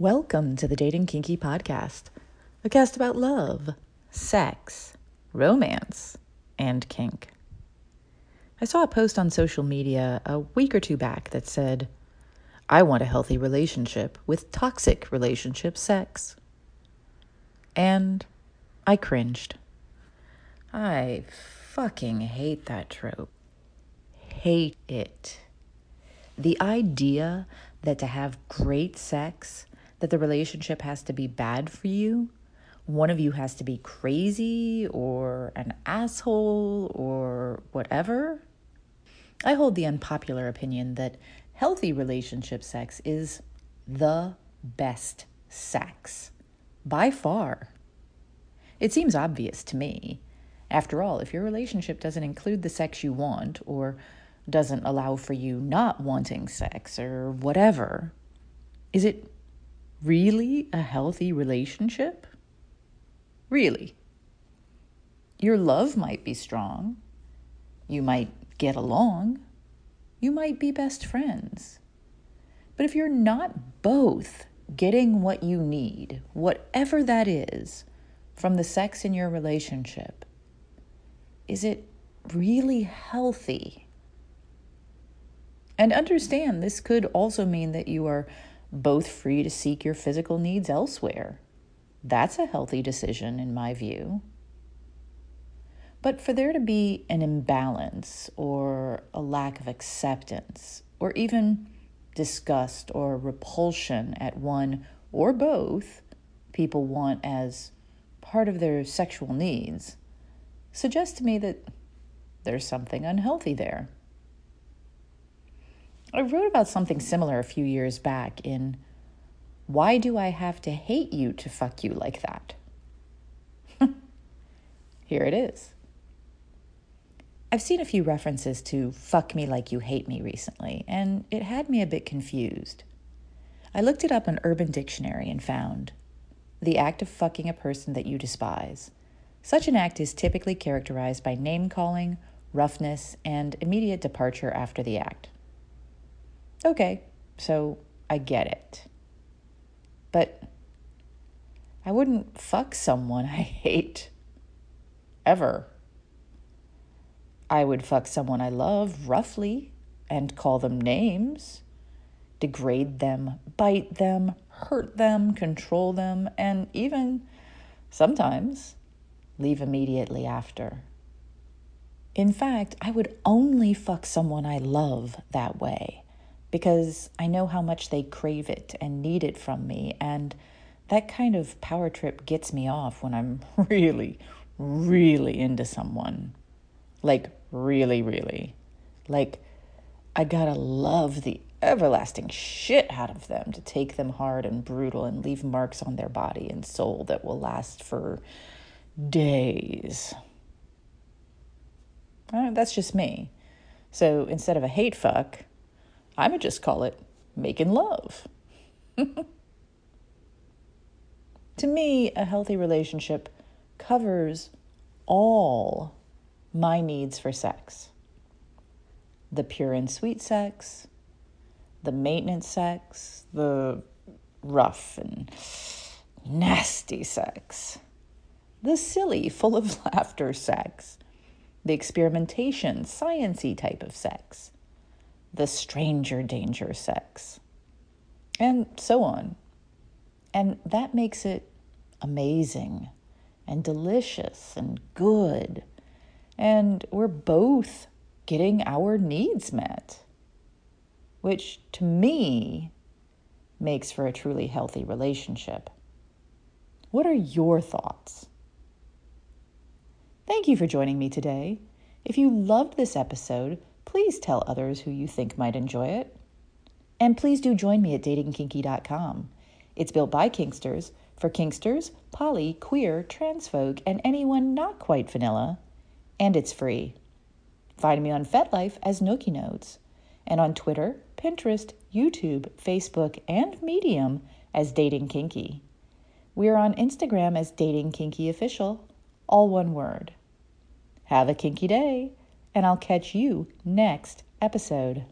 Welcome to the Dating Kinky Podcast, a cast about love, sex, romance, and kink. I saw a post on social media a week or two back that said, I want a healthy relationship with toxic relationship sex. And I cringed. I fucking hate that trope. Hate it. The idea that to have great sex that the relationship has to be bad for you. One of you has to be crazy or an asshole or whatever. I hold the unpopular opinion that healthy relationship sex is the best sex by far. It seems obvious to me. After all, if your relationship doesn't include the sex you want or doesn't allow for you not wanting sex or whatever, is it really a healthy relationship? Really? Your love might be strong. You might get along. You might be best friends. But if you're not both getting what you need, whatever that is, from the sex in your relationship, is it really healthy? And understand this could also mean that you are both free to seek your physical needs elsewhere. That's a healthy decision, in my view. But for there to be an imbalance or a lack of acceptance, or even disgust or repulsion at one or both people want as part of their sexual needs, suggests to me that there's something unhealthy there. I wrote about something similar a few years back in Why Do I Have to Hate You to Fuck You Like That? Here it is. I've seen a few references to fuck me like you hate me recently, and it had me a bit confused. I looked it up in Urban Dictionary and found the act of fucking a person that you despise. Such an act is typically characterized by name calling, roughness, and immediate departure after the act. Okay, so I get it. But I wouldn't fuck someone I hate. Ever. I would fuck someone I love roughly and call them names, degrade them, bite them, hurt them, control them, and even sometimes leave immediately after. In fact, I would only fuck someone I love that way because I know how much they crave it and need it from me. And that kind of power trip gets me off when I'm really, really into someone. Like, really, really. Like, I gotta love the everlasting shit out of them to take them hard and brutal and leave marks on their body and soul that will last for days. Uh, that's just me. So instead of a hate fuck, I would just call it making love. to me, a healthy relationship covers all my needs for sex the pure and sweet sex, the maintenance sex, the rough and nasty sex, the silly, full of laughter sex, the experimentation, sciency type of sex, the stranger danger sex, and so on. And that makes it amazing and delicious and good. And we're both getting our needs met, which to me makes for a truly healthy relationship. What are your thoughts? Thank you for joining me today. If you loved this episode, please tell others who you think might enjoy it. And please do join me at datingkinky.com. It's built by Kinksters for Kinksters, poly, queer, trans folk, and anyone not quite vanilla. And it's free. Find me on FetLife as Nookie Notes, and on Twitter, Pinterest, YouTube, Facebook, and Medium as Dating Kinky. We are on Instagram as Dating Kinky Official, all one word. Have a kinky day! And I'll catch you next episode.